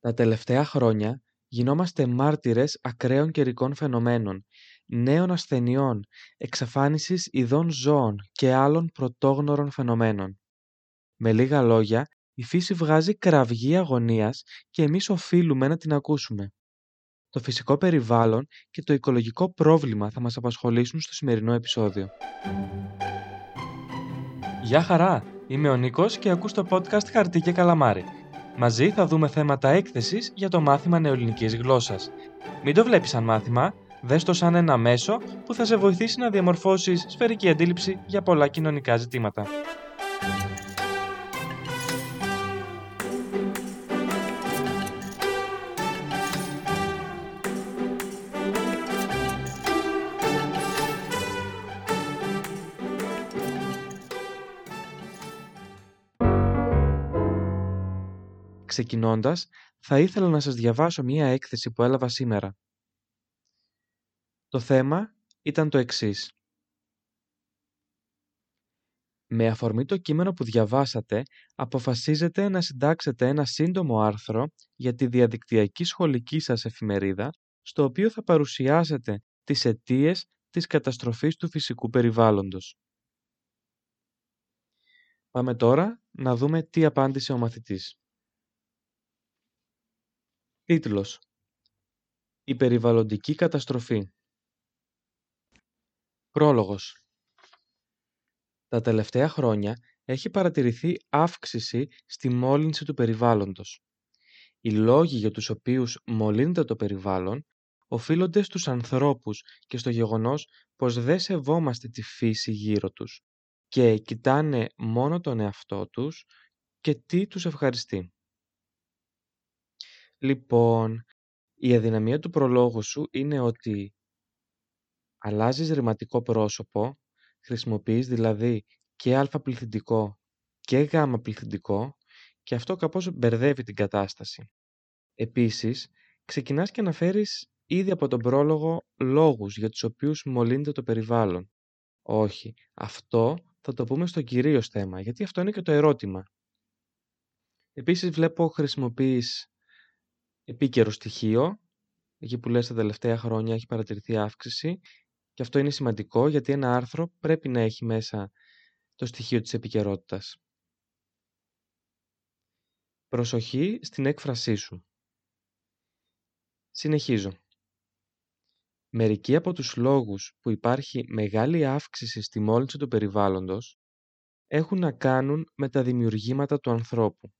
Τα τελευταία χρόνια γινόμαστε μάρτυρες ακραίων καιρικών φαινομένων, νέων ασθενειών, εξαφάνισης ειδών ζώων και άλλων πρωτόγνωρων φαινομένων. Με λίγα λόγια, η φύση βγάζει κραυγή αγωνίας και εμείς οφείλουμε να την ακούσουμε. Το φυσικό περιβάλλον και το οικολογικό πρόβλημα θα μας απασχολήσουν στο σημερινό επεισόδιο. Γεια χαρά! Είμαι ο Νίκος και ακούς το podcast «Χαρτί και Καλαμάρι». Μαζί θα δούμε θέματα έκθεσης για το μάθημα νεοελληνικής γλώσσας. Μην το βλέπεις σαν μάθημα, δες το σαν ένα μέσο που θα σε βοηθήσει να διαμορφώσεις σφαιρική αντίληψη για πολλά κοινωνικά ζητήματα. Ξεκινώντας, θα ήθελα να σας διαβάσω μία έκθεση που έλαβα σήμερα. Το θέμα ήταν το εξής. Με αφορμή το κείμενο που διαβάσατε, αποφασίζετε να συντάξετε ένα σύντομο άρθρο για τη διαδικτυακή σχολική σας εφημερίδα, στο οποίο θα παρουσιάσετε τις αιτίες της καταστροφής του φυσικού περιβάλλοντος. Πάμε τώρα να δούμε τι απάντησε ο μαθητής. Τίτλος «Η περιβαλλοντική καταστροφή» Πρόλογος Τα τελευταία χρόνια έχει παρατηρηθεί αύξηση στη μόλυνση του περιβάλλοντος. Οι λόγοι για τους οποίους μολύνεται το περιβάλλον οφείλονται στους ανθρώπους και στο γεγονός πως δεν σεβόμαστε τη φύση γύρω τους και κοιτάνε μόνο τον εαυτό τους και τι τους ευχαριστεί. Λοιπόν, η αδυναμία του προλόγου σου είναι ότι αλλάζεις ρηματικό πρόσωπο, χρησιμοποιείς δηλαδή και α πληθυντικό και γ πληθυντικό και αυτό κάπως μπερδεύει την κατάσταση. Επίσης, ξεκινάς και αναφέρεις ήδη από τον πρόλογο λόγους για τους οποίους μολύνεται το περιβάλλον. Όχι, αυτό θα το πούμε στο κυρίως θέμα, γιατί αυτό είναι και το ερώτημα. Επίσης βλέπω χρησιμοποιείς επίκαιρο στοιχείο. Εκεί που λες τα τελευταία χρόνια έχει παρατηρηθεί αύξηση και αυτό είναι σημαντικό γιατί ένα άρθρο πρέπει να έχει μέσα το στοιχείο της επικαιρότητας. Προσοχή στην έκφρασή σου. Συνεχίζω. Μερικοί από τους λόγους που υπάρχει μεγάλη αύξηση στη μόλυνση του περιβάλλοντος έχουν να κάνουν με τα δημιουργήματα του ανθρώπου.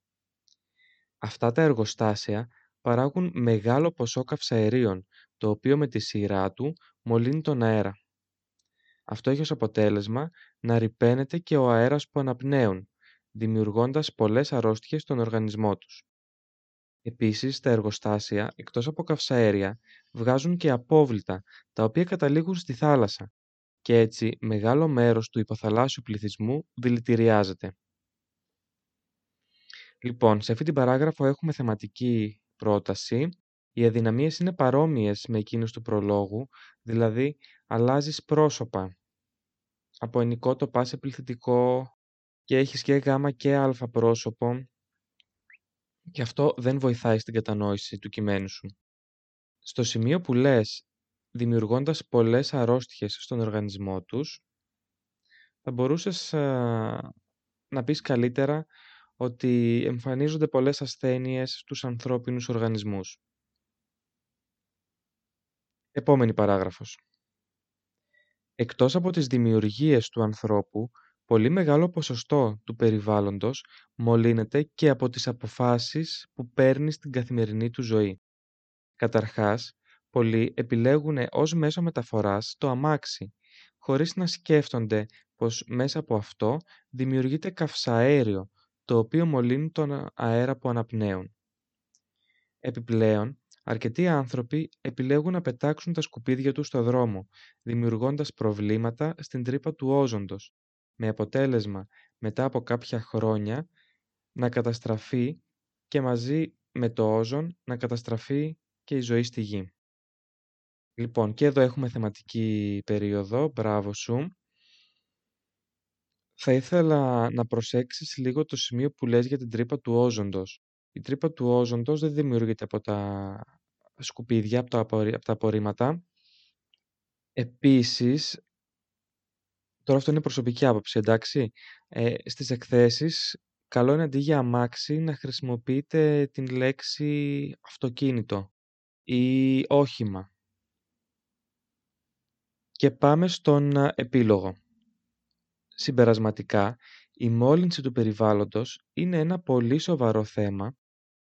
Αυτά τα εργοστάσια παράγουν μεγάλο ποσό καυσαερίων, το οποίο με τη σειρά του μολύνει τον αέρα. Αυτό έχει ως αποτέλεσμα να ρηπαίνεται και ο αέρας που αναπνέουν, δημιουργώντας πολλές αρρώστιες στον οργανισμό τους. Επίσης, τα εργοστάσια, εκτός από καυσαέρια, βγάζουν και απόβλητα, τα οποία καταλήγουν στη θάλασσα και έτσι μεγάλο μέρος του υποθαλάσσιου πληθυσμού δηλητηριάζεται. Λοιπόν, σε αυτή την παράγραφο έχουμε θεματική πρόταση, οι αδυναμίες είναι παρόμοιες με εκείνους του προλόγου, δηλαδή αλλάζεις πρόσωπα. Από ενικό το πας σε πληθυντικό και έχεις και γάμα και αλφα πρόσωπο και αυτό δεν βοηθάει στην κατανόηση του κειμένου σου. Στο σημείο που λες, δημιουργώντας πολλές αρρώστιες στον οργανισμό τους, θα μπορούσες να πεις καλύτερα ότι εμφανίζονται πολλές ασθένειες στους ανθρώπινους οργανισμούς. Επόμενη παράγραφος. Εκτός από τις δημιουργίες του ανθρώπου, πολύ μεγάλο ποσοστό του περιβάλλοντος μολύνεται και από τις αποφάσεις που παίρνει στην καθημερινή του ζωή. Καταρχάς, πολλοί επιλέγουν ως μέσο μεταφοράς το αμάξι, χωρίς να σκέφτονται πως μέσα από αυτό δημιουργείται καυσαέριο, το οποίο μολύνει τον αέρα που αναπνέουν. Επιπλέον, αρκετοί άνθρωποι επιλέγουν να πετάξουν τα σκουπίδια τους στο δρόμο, δημιουργώντας προβλήματα στην τρύπα του όζοντος, με αποτέλεσμα μετά από κάποια χρόνια να καταστραφεί και μαζί με το όζον να καταστραφεί και η ζωή στη γη. Λοιπόν, και εδώ έχουμε θεματική περίοδο, μπράβο σου. Θα ήθελα να προσέξεις λίγο το σημείο που λες για την τρύπα του όζοντος. η τρύπα του όζοντος δεν δημιουργείται από τα σκουπίδια, από τα, από τα απορρίμματα. Επίσης, τώρα αυτό είναι προσωπική άποψη, εντάξει, ε, στις εκθέσεις καλό είναι αντί για αμάξι να χρησιμοποιείτε την λέξη αυτοκίνητο ή όχημα. Και πάμε στον επίλογο. Συμπερασματικά, η μόλυνση του περιβάλλοντος είναι ένα πολύ σοβαρό θέμα,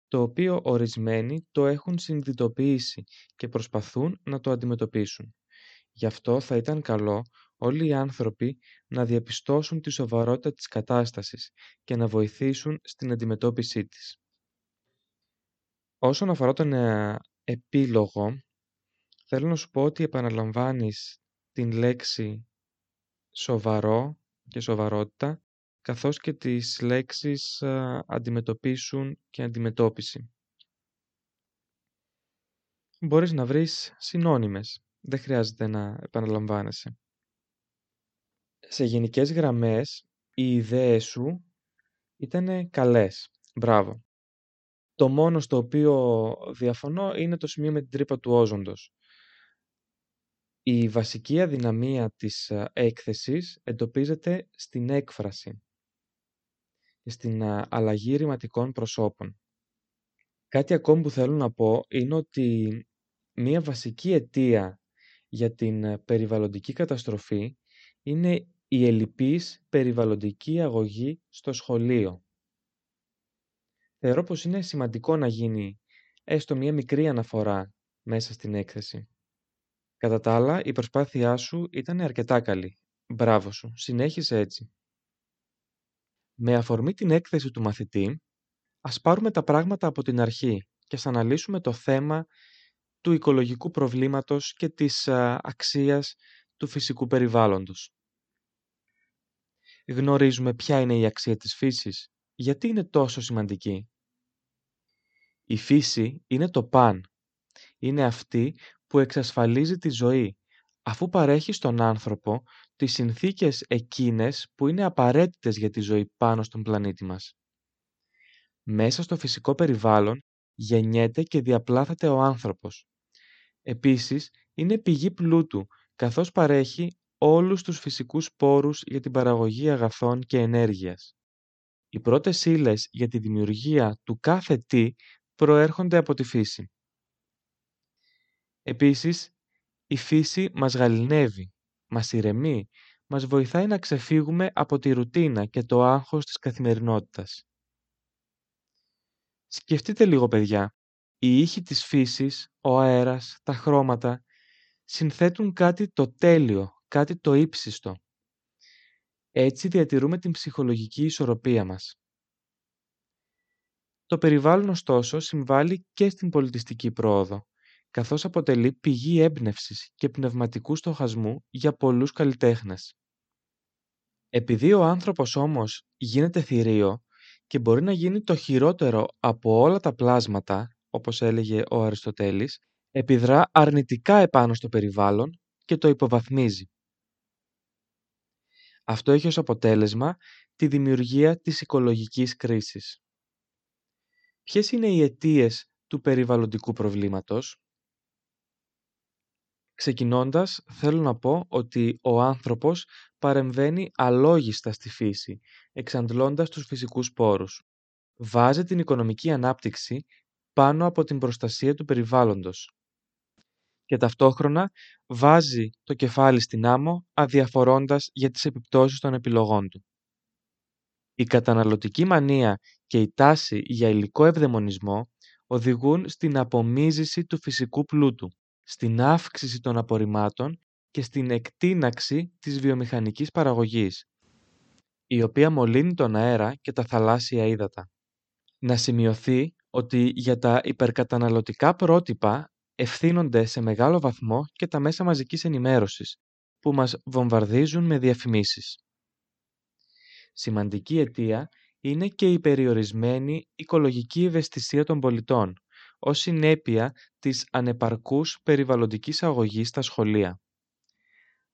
το οποίο ορισμένοι το έχουν συνειδητοποιήσει και προσπαθούν να το αντιμετωπίσουν. Γι' αυτό θα ήταν καλό όλοι οι άνθρωποι να διαπιστώσουν τη σοβαρότητα της κατάστασης και να βοηθήσουν στην αντιμετώπιση της. Όσον αφορά τον ε, επίλογο, θέλω να σου πω ότι επαναλαμβάνεις την λέξη σοβαρό και σοβαρότητα, καθώς και τις λέξεις αντιμετωπίσουν και αντιμετώπιση. Μπορείς να βρεις συνώνυμες, δεν χρειάζεται να επαναλαμβάνεσαι. Σε γενικές γραμμές, οι ιδέες σου ήταν καλές. Μπράβο. Το μόνο στο οποίο διαφωνώ είναι το σημείο με την τρύπα του όζοντος. Η βασική αδυναμία της έκθεσης εντοπίζεται στην έκφραση και στην αλλαγή ρηματικών προσώπων. Κάτι ακόμη που θέλω να πω είναι ότι μία βασική αιτία για την περιβαλλοντική καταστροφή είναι η ελλειπής περιβαλλοντική αγωγή στο σχολείο. Θεωρώ πως είναι σημαντικό να γίνει έστω μία μικρή αναφορά μέσα στην έκθεση. Κατά τα άλλα, η προσπάθειά σου ήταν αρκετά καλή. Μπράβο σου. Συνέχισε έτσι. Με αφορμή την έκθεση του μαθητή, ας πάρουμε τα πράγματα από την αρχή και ας αναλύσουμε το θέμα του οικολογικού προβλήματος και της αξίας του φυσικού περιβάλλοντος. Γνωρίζουμε ποια είναι η αξία της φύσης. Γιατί είναι τόσο σημαντική; Η φύση είναι το παν. Είναι αυτή που εξασφαλίζει τη ζωή, αφού παρέχει στον άνθρωπο τις συνθήκες εκείνες που είναι απαραίτητες για τη ζωή πάνω στον πλανήτη μας. Μέσα στο φυσικό περιβάλλον γεννιέται και διαπλάθεται ο άνθρωπος. Επίσης, είναι πηγή πλούτου, καθώς παρέχει όλους τους φυσικούς πόρους για την παραγωγή αγαθών και ενέργειας. Οι πρώτες ύλες για τη δημιουργία του κάθε τι προέρχονται από τη φύση. Επίσης, η φύση μας γαλινεύει, μας ηρεμεί, μας βοηθάει να ξεφύγουμε από τη ρουτίνα και το άγχος της καθημερινότητας. Σκεφτείτε λίγο παιδιά, οι ήχοι της φύσης, ο αέρας, τα χρώματα, συνθέτουν κάτι το τέλειο, κάτι το ύψιστο. Έτσι διατηρούμε την ψυχολογική ισορροπία μας. Το περιβάλλον ωστόσο συμβάλλει και στην πολιτιστική πρόοδο καθώς αποτελεί πηγή έμπνευσης και πνευματικού στοχασμού για πολλούς καλλιτέχνες. Επειδή ο άνθρωπος όμως γίνεται θηρίο και μπορεί να γίνει το χειρότερο από όλα τα πλάσματα, όπως έλεγε ο Αριστοτέλης, επιδρά αρνητικά επάνω στο περιβάλλον και το υποβαθμίζει. Αυτό έχει ως αποτέλεσμα τη δημιουργία της οικολογικής κρίσης. Ποιες είναι οι αιτίες του περιβαλλοντικού προβλήματος; Ξεκινώντας, θέλω να πω ότι ο άνθρωπος παρεμβαίνει αλόγιστα στη φύση, εξαντλώντας τους φυσικούς πόρους. Βάζει την οικονομική ανάπτυξη πάνω από την προστασία του περιβάλλοντος. Και ταυτόχρονα βάζει το κεφάλι στην άμμο αδιαφορώντας για τις επιπτώσεις των επιλογών του. Η καταναλωτική μανία και η τάση για υλικό ευδαιμονισμό οδηγούν στην απομίζηση του φυσικού πλούτου στην αύξηση των απορριμμάτων και στην εκτείναξη της βιομηχανικής παραγωγής, η οποία μολύνει τον αέρα και τα θαλάσσια ύδατα. Να σημειωθεί ότι για τα υπερκαταναλωτικά πρότυπα ευθύνονται σε μεγάλο βαθμό και τα μέσα μαζικής ενημέρωσης, που μας βομβαρδίζουν με διαφημίσεις. Σημαντική αιτία είναι και η περιορισμένη οικολογική ευαισθησία των πολιτών, ως συνέπεια της ανεπαρκούς περιβαλλοντικής αγωγής στα σχολεία.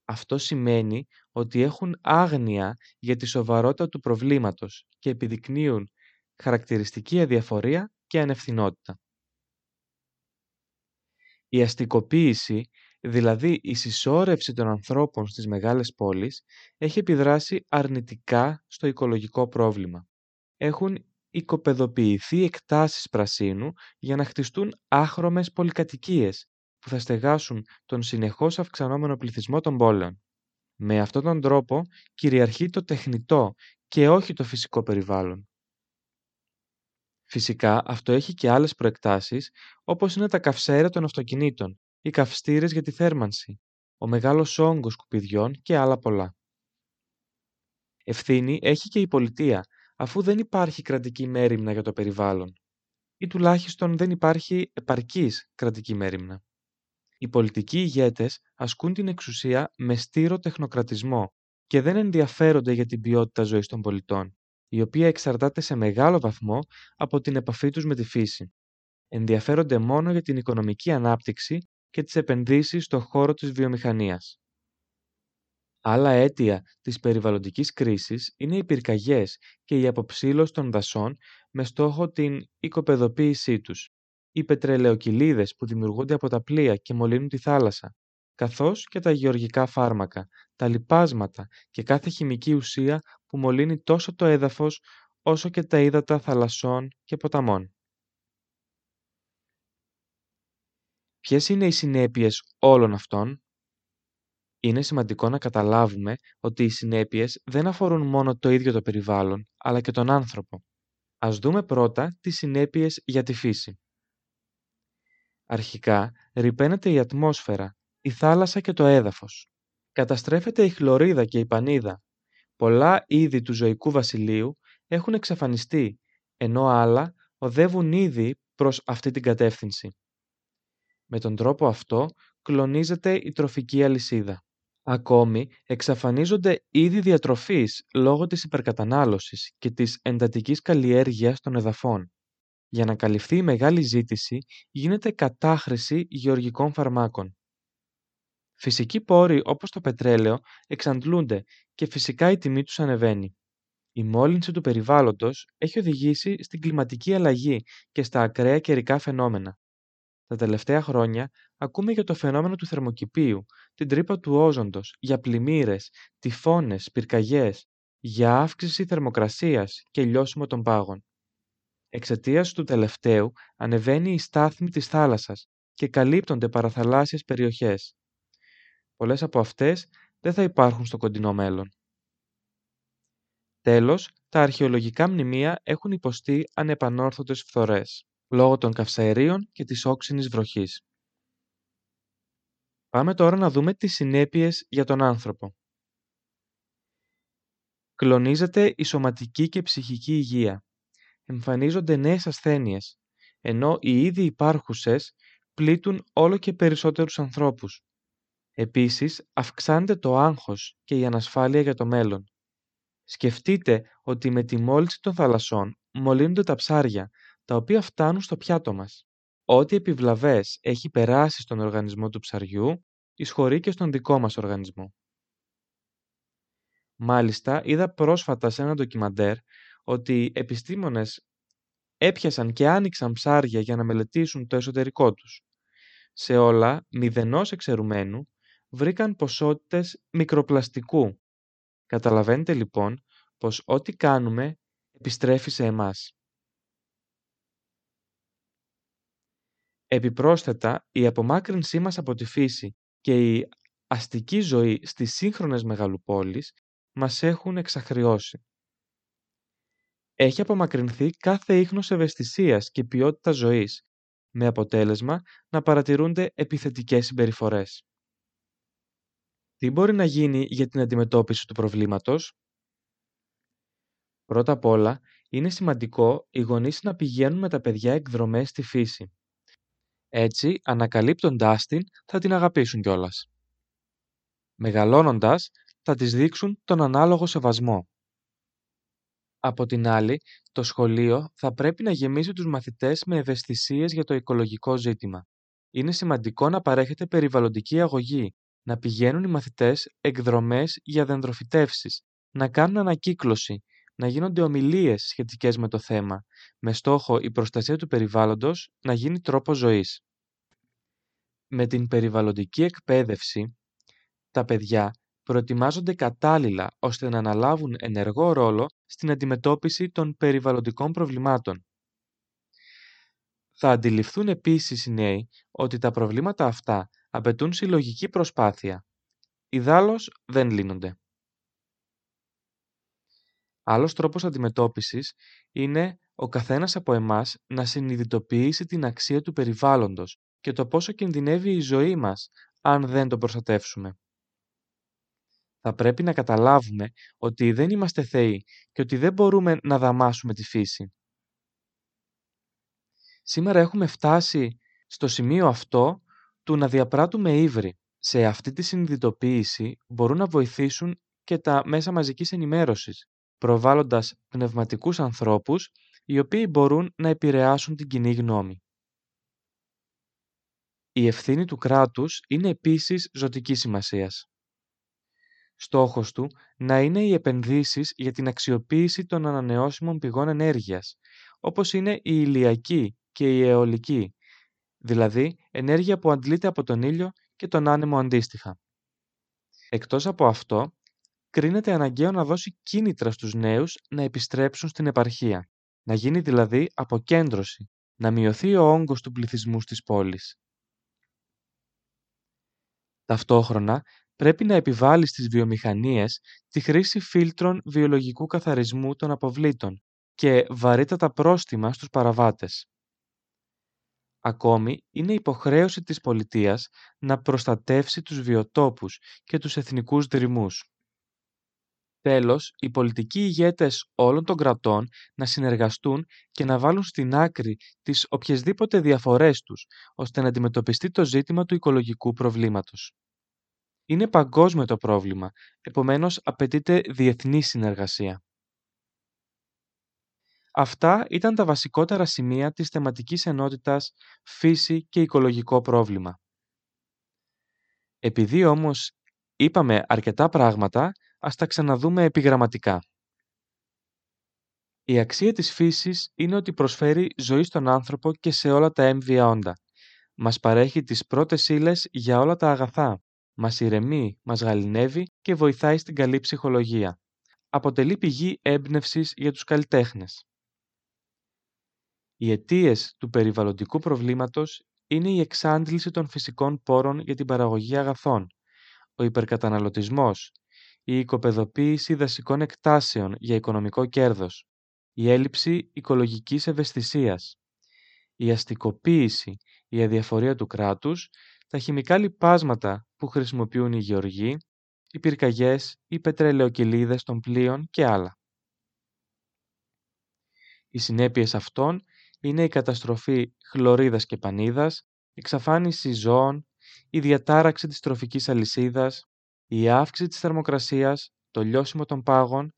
Αυτό σημαίνει ότι έχουν άγνοια για τη σοβαρότητα του προβλήματος και επιδεικνύουν χαρακτηριστική αδιαφορία και ανευθυνότητα. Η αστικοποίηση, δηλαδή η συσσόρευση των ανθρώπων στις μεγάλες πόλεις, έχει επιδράσει αρνητικά στο οικολογικό πρόβλημα. Έχουν οικοπεδοποιηθεί εκτάσεις πρασίνου για να χτιστούν άχρωμες πολυκατοικίες που θα στεγάσουν τον συνεχώς αυξανόμενο πληθυσμό των πόλεων. Με αυτόν τον τρόπο κυριαρχεί το τεχνητό και όχι το φυσικό περιβάλλον. Φυσικά αυτό έχει και άλλες προεκτάσεις όπως είναι τα καυσαέρια των αυτοκινήτων, οι καυστήρες για τη θέρμανση, ο μεγάλος όγκος σκουπιδιών και άλλα πολλά. Ευθύνη έχει και η πολιτεία, αφού δεν υπάρχει κρατική μέρημνα για το περιβάλλον ή τουλάχιστον δεν υπάρχει επαρκής κρατική μέρημνα. Οι πολιτικοί ηγέτες ασκούν την εξουσία με στήρο τεχνοκρατισμό και δεν ενδιαφέρονται για την ποιότητα ζωής των πολιτών, η οποία εξαρτάται σε μεγάλο βαθμό από την επαφή τους με τη φύση. Ενδιαφέρονται μόνο για την οικονομική ανάπτυξη και τις επενδύσεις στον χώρο της βιομηχανίας. Άλλα αίτια της περιβαλλοντικής κρίσης είναι οι πυρκαγιές και η αποψήλωση των δασών με στόχο την οικοπεδοποίησή τους, οι πετρελαιοκυλίδες που δημιουργούνται από τα πλοία και μολύνουν τη θάλασσα, καθώς και τα γεωργικά φάρμακα, τα λιπάσματα και κάθε χημική ουσία που μολύνει τόσο το έδαφος όσο και τα ύδατα θαλασσών και ποταμών. Ποιες είναι οι συνέπειες όλων αυτών; Είναι σημαντικό να καταλάβουμε ότι οι συνέπειες δεν αφορούν μόνο το ίδιο το περιβάλλον, αλλά και τον άνθρωπο. Ας δούμε πρώτα τις συνέπειες για τη φύση. Αρχικά, ρηπαίνεται η ατμόσφαιρα, η θάλασσα και το έδαφος. Καταστρέφεται η χλωρίδα και η πανίδα. Πολλά είδη του ζωικού βασιλείου έχουν εξαφανιστεί, ενώ άλλα οδεύουν ήδη προς αυτή την κατεύθυνση. Με τον τρόπο αυτό κλονίζεται η τροφική αλυσίδα. Ακόμη, εξαφανίζονται είδη διατροφής λόγω της υπερκατανάλωσης και της εντατικής καλλιέργειας των εδαφών. Για να καλυφθεί η μεγάλη ζήτηση, γίνεται κατάχρηση γεωργικών φαρμάκων. Φυσικοί πόροι όπως το πετρέλαιο εξαντλούνται και φυσικά η τιμή τους ανεβαίνει. Η μόλυνση του περιβάλλοντος έχει οδηγήσει στην κλιματική αλλαγή και στα ακραία καιρικά φαινόμενα. Τα τελευταία χρόνια ακούμε για το φαινόμενο του θερμοκηπίου, την τρύπα του όζοντος, για πλημμύρες, τυφώνες, πυρκαγιές, για αύξηση θερμοκρασίας και λιώσιμο των πάγων. Εξαιτίας του τελευταίου ανεβαίνει η στάθμη της θάλασσας και καλύπτονται παραθαλάσσιες περιοχές. Πολλές από αυτές δεν θα υπάρχουν στο κοντινό μέλλον. Τέλος, τα αρχαιολογικά μνημεία έχουν υποστεί ανεπανόρθωτες φθορές, λόγω των καυσαερίων και της όξινης βροχής. Πάμε τώρα να δούμε τις συνέπειες για τον άνθρωπο. Κλονίζεται η σωματική και ψυχική υγεία εμφανίζονται νέες ασθένειες, ενώ οι ήδη υπάρχουσες πλήττουν όλο και περισσότερους ανθρώπους. Επίσης, αυξάνεται το άγχος και η ανασφάλεια για το μέλλον. Σκεφτείτε ότι με τη μόλυνση των θαλασσών μολύνονται τα ψάρια, τα οποία φτάνουν στο πιάτο μας. Ό,τι επιβλαβές έχει περάσει στον οργανισμό του ψαριού, εισχωρεί και στον δικό μας οργανισμό. Μάλιστα, είδα πρόσφατα σε ένα ντοκιμαντέρ ότι επιστήμονες έπιασαν και άνοιξαν ψάρια για να μελετήσουν το εσωτερικό τους. Σε όλα, μηδενός εξαιρουμένου, βρήκαν ποσότητες μικροπλαστικού. Καταλαβαίνετε λοιπόν πως ό,τι κάνουμε επιστρέφει σε εμάς. Επιπρόσθετα, η απομάκρυνσή μας από τη φύση και η αστική ζωή στις σύγχρονες μεγαλοπόλεις μας έχουν εξαχριώσει έχει απομακρυνθεί κάθε ίχνος ευαισθησίας και ποιότητα ζωής, με αποτέλεσμα να παρατηρούνται επιθετικές συμπεριφορές. Τι μπορεί να γίνει για την αντιμετώπιση του προβλήματος; Πρώτα απ' όλα, είναι σημαντικό οι γονείς να πηγαίνουν με τα παιδιά εκδρομές στη φύση. Έτσι, ανακαλύπτοντάς την, θα την αγαπήσουν κιόλας. Μεγαλώνοντας, θα της δείξουν τον ανάλογο σεβασμό. Από την άλλη, το σχολείο θα πρέπει να γεμίσει τους μαθητές με ευαισθησίες για το οικολογικό ζήτημα. Είναι σημαντικό να παρέχεται περιβαλλοντική αγωγή, να πηγαίνουν οι μαθητές εκδρομές για δεντροφυτεύσεις, να κάνουν ανακύκλωση, να γίνονται ομιλίες σχετικές με το θέμα, με στόχο η προστασία του περιβάλλοντος να γίνει τρόπος ζωής. Με την περιβαλλοντική εκπαίδευση, τα παιδιά προετοιμάζονται κατάλληλα ώστε να αναλάβουν ενεργό ρόλο στην αντιμετώπιση των περιβαλλοντικών προβλημάτων. Θα αντιληφθούν επίσης οι νέοι ότι τα προβλήματα αυτά απαιτούν συλλογική προσπάθεια. Ιδάλλως δεν λύνονται. Άλλος τρόπος αντιμετώπισης είναι ο καθένας από εμάς να συνειδητοποιήσει την αξία του περιβάλλοντος και το πόσο κινδυνεύει η ζωή μας αν δεν το προστατεύσουμε. Θα πρέπει να καταλάβουμε ότι δεν είμαστε θεοί και ότι δεν μπορούμε να δαμάσουμε τη φύση. Σήμερα έχουμε φτάσει στο σημείο αυτό του να διαπράττουμε ύβρι. Σε αυτή τη συνειδητοποίηση μπορούν να βοηθήσουν και τα μέσα μαζικής ενημέρωσης, προβάλλοντας πνευματικούς ανθρώπους οι οποίοι μπορούν να επηρεάσουν την κοινή γνώμη. Η ευθύνη του κράτους είναι επίσης ζωτικής σημασίας. Στόχος του να είναι οι επενδύσεις για την αξιοποίηση των ανανεώσιμων πηγών ενέργειας, όπως είναι η ηλιακή και η αιωλική, δηλαδή ενέργεια που αντλείται από τον ήλιο και τον άνεμο αντίστοιχα. Εκτός από αυτό, κρίνεται αναγκαίο να δώσει κίνητρα στους νέους να επιστρέψουν στην επαρχία, να γίνει δηλαδή αποκέντρωση, να μειωθεί ο όγκος του πληθυσμού στις πόλεις. Ταυτόχρονα, πρέπει να επιβάλλει στις βιομηχανίες τη χρήση φίλτρων βιολογικού καθαρισμού των αποβλήτων και βαρύτατα πρόστιμα στους παραβάτες. Ακόμη, είναι υποχρέωση της πολιτείας να προστατεύσει τους βιοτόπους και τους εθνικούς δρυμούς. Τέλος, οι πολιτικοί ηγέτες όλων των κρατών να συνεργαστούν και να βάλουν στην άκρη τις οποιασδήποτε διαφορές τους, ώστε να αντιμετωπιστεί το ζήτημα του οικολογικού προβλήματος. Είναι παγκόσμιο το πρόβλημα, επομένως απαιτείται διεθνή συνεργασία. Αυτά ήταν τα βασικότερα σημεία της θεματικής ενότητας «Φύση και οικολογικό πρόβλημα». Επειδή όμως είπαμε αρκετά πράγματα, ας τα ξαναδούμε επιγραμματικά. Η αξία της φύσης είναι ότι προσφέρει ζωή στον άνθρωπο και σε όλα τα έμβια όντα. Μας παρέχει τις πρώτες ύλες για όλα τα αγαθά. Μας ηρεμεί, μας γαλινεύει και βοηθάει στην καλή ψυχολογία. Αποτελεί πηγή έμπνευσης για τους καλλιτέχνες. Οι αιτίες του περιβαλλοντικού προβλήματος είναι η εξάντληση των φυσικών πόρων για την παραγωγή αγαθών, ο υπερκαταναλωτισμός, η οικοπεδοποίηση δασικών εκτάσεων για οικονομικό κέρδος, η έλλειψη οικολογικής ευαισθησίας, η αστικοποίηση, η αδιαφορία του κράτους, τα χημικά λιπάσματα που χρησιμοποιούν οι γεωργοί, οι πυρκαγιές, οι πετρελαιοκυλίδες των πλοίων και άλλα. Οι συνέπειες αυτών είναι η καταστροφή χλωρίδας και πανίδας, εξαφάνιση ζώων, η διατάραξη της τροφικής αλυσίδας, η αύξηση της θερμοκρασίας, το λιώσιμο των πάγων,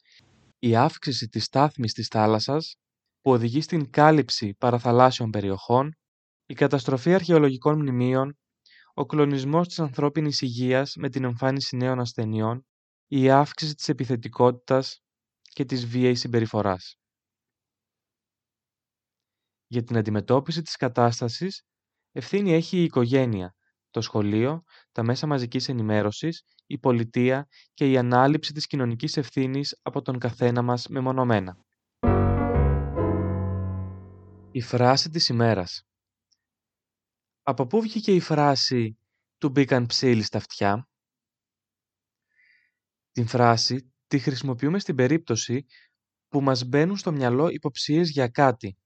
η αύξηση της στάθμης της θάλασσας, που οδηγεί στην κάλυψη παραθαλάσσιων περιοχών, η καταστροφή αρχαιολογικών μνημείων, ο κλονισμός της ανθρώπινης υγείας με την εμφάνιση νέων ασθενειών, η αύξηση της επιθετικότητας και της βίαιης συμπεριφοράς. Για την αντιμετώπιση της κατάστασης, ευθύνη έχει η οικογένεια, το σχολείο, τα μέσα μαζικής ενημέρωσης, η πολιτεία και η ανάληψη της κοινωνικής ευθύνης από τον καθένα μας μεμονωμένα. Η φράση της ημέρας Από πού βγήκε η φράση «του μπήκαν ψήλοι στα αυτιά» Την φράση τη χρησιμοποιούμε στην περίπτωση που μας μπαίνουν στο μυαλό υποψίες για κάτι.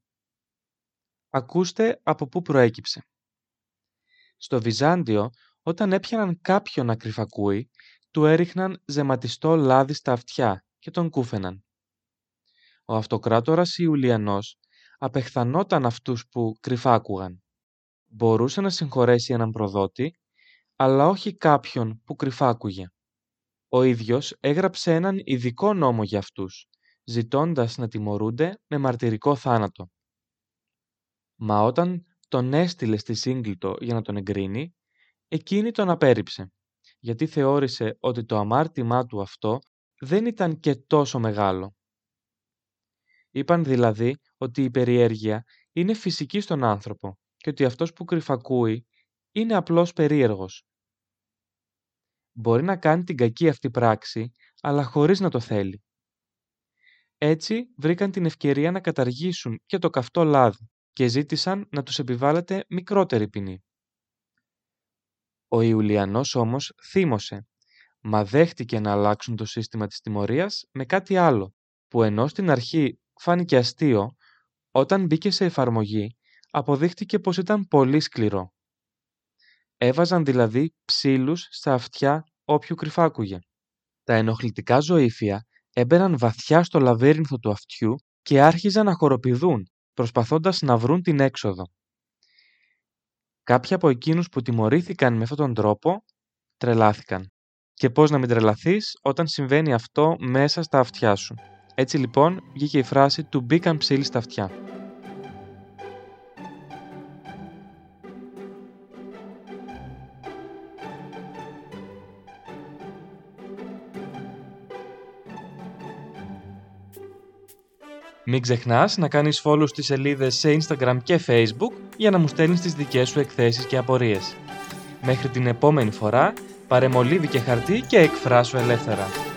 Ακούστε από πού προέκυψε. Στο Βυζάντιο, όταν έπιαναν κάποιον να κρυφακούει, του έριχναν ζεματιστό λάδι στα αυτιά και τον κούφαιναν. Ο αυτοκράτορας Ιουλιανός απεχθανόταν αυτούς που κρυφάκουγαν. Μπορούσε να συγχωρέσει έναν προδότη, αλλά όχι κάποιον που κρυφάκουγε. Ο ίδιος έγραψε έναν ειδικό νόμο για αυτούς, ζητώντας να τιμωρούνται με μαρτυρικό θάνατο. Μα όταν τον έστειλε στη Σύγκλιτο για να τον εγκρίνει, εκείνη τον απέρριψε, γιατί θεώρησε ότι το αμάρτημά του αυτό δεν ήταν και τόσο μεγάλο. Είπαν δηλαδή ότι η περιέργεια είναι φυσική στον άνθρωπο και ότι αυτός που κρυφακούει είναι απλώς περίεργος. Μπορεί να κάνει την κακή αυτή πράξη, αλλά χωρίς να το θέλει. Έτσι βρήκαν την ευκαιρία να καταργήσουν και το καυτό λάδι και ζήτησαν να τους επιβάλλεται μικρότερη ποινή. Ο Ιουλιανός όμως θύμωσε, μα δέχτηκε να αλλάξουν το σύστημα της τιμωρίας με κάτι άλλο, που ενώ στην αρχή φάνηκε αστείο, όταν μπήκε σε εφαρμογή αποδείχτηκε πως ήταν πολύ σκληρό. Έβαζαν δηλαδή ψήλους στα αυτιά όποιου κρυφάκουγε. Τα ενοχλητικά ζωήφια έμπαιναν βαθιά στο λαβύρινθο του αυτιού και άρχιζαν να χοροπηδούν, προσπαθώντας να βρουν την έξοδο. Κάποιοι από εκείνους που τιμωρήθηκαν με αυτόν τον τρόπο τρελάθηκαν. Και πώς να μην τρελαθείς όταν συμβαίνει αυτό μέσα στα αυτιά σου. Έτσι λοιπόν βγήκε η φράση του μπήκαν ψήλοι στα αυτιά. Μην ξεχνάς να κάνεις follow στις σελίδες σε Instagram και Facebook για να μου στέλνεις τις δικές σου εκθέσεις και απορίες. Μέχρι την επόμενη φορά, πάρε μολύβι και χαρτί και εκφράσου ελεύθερα.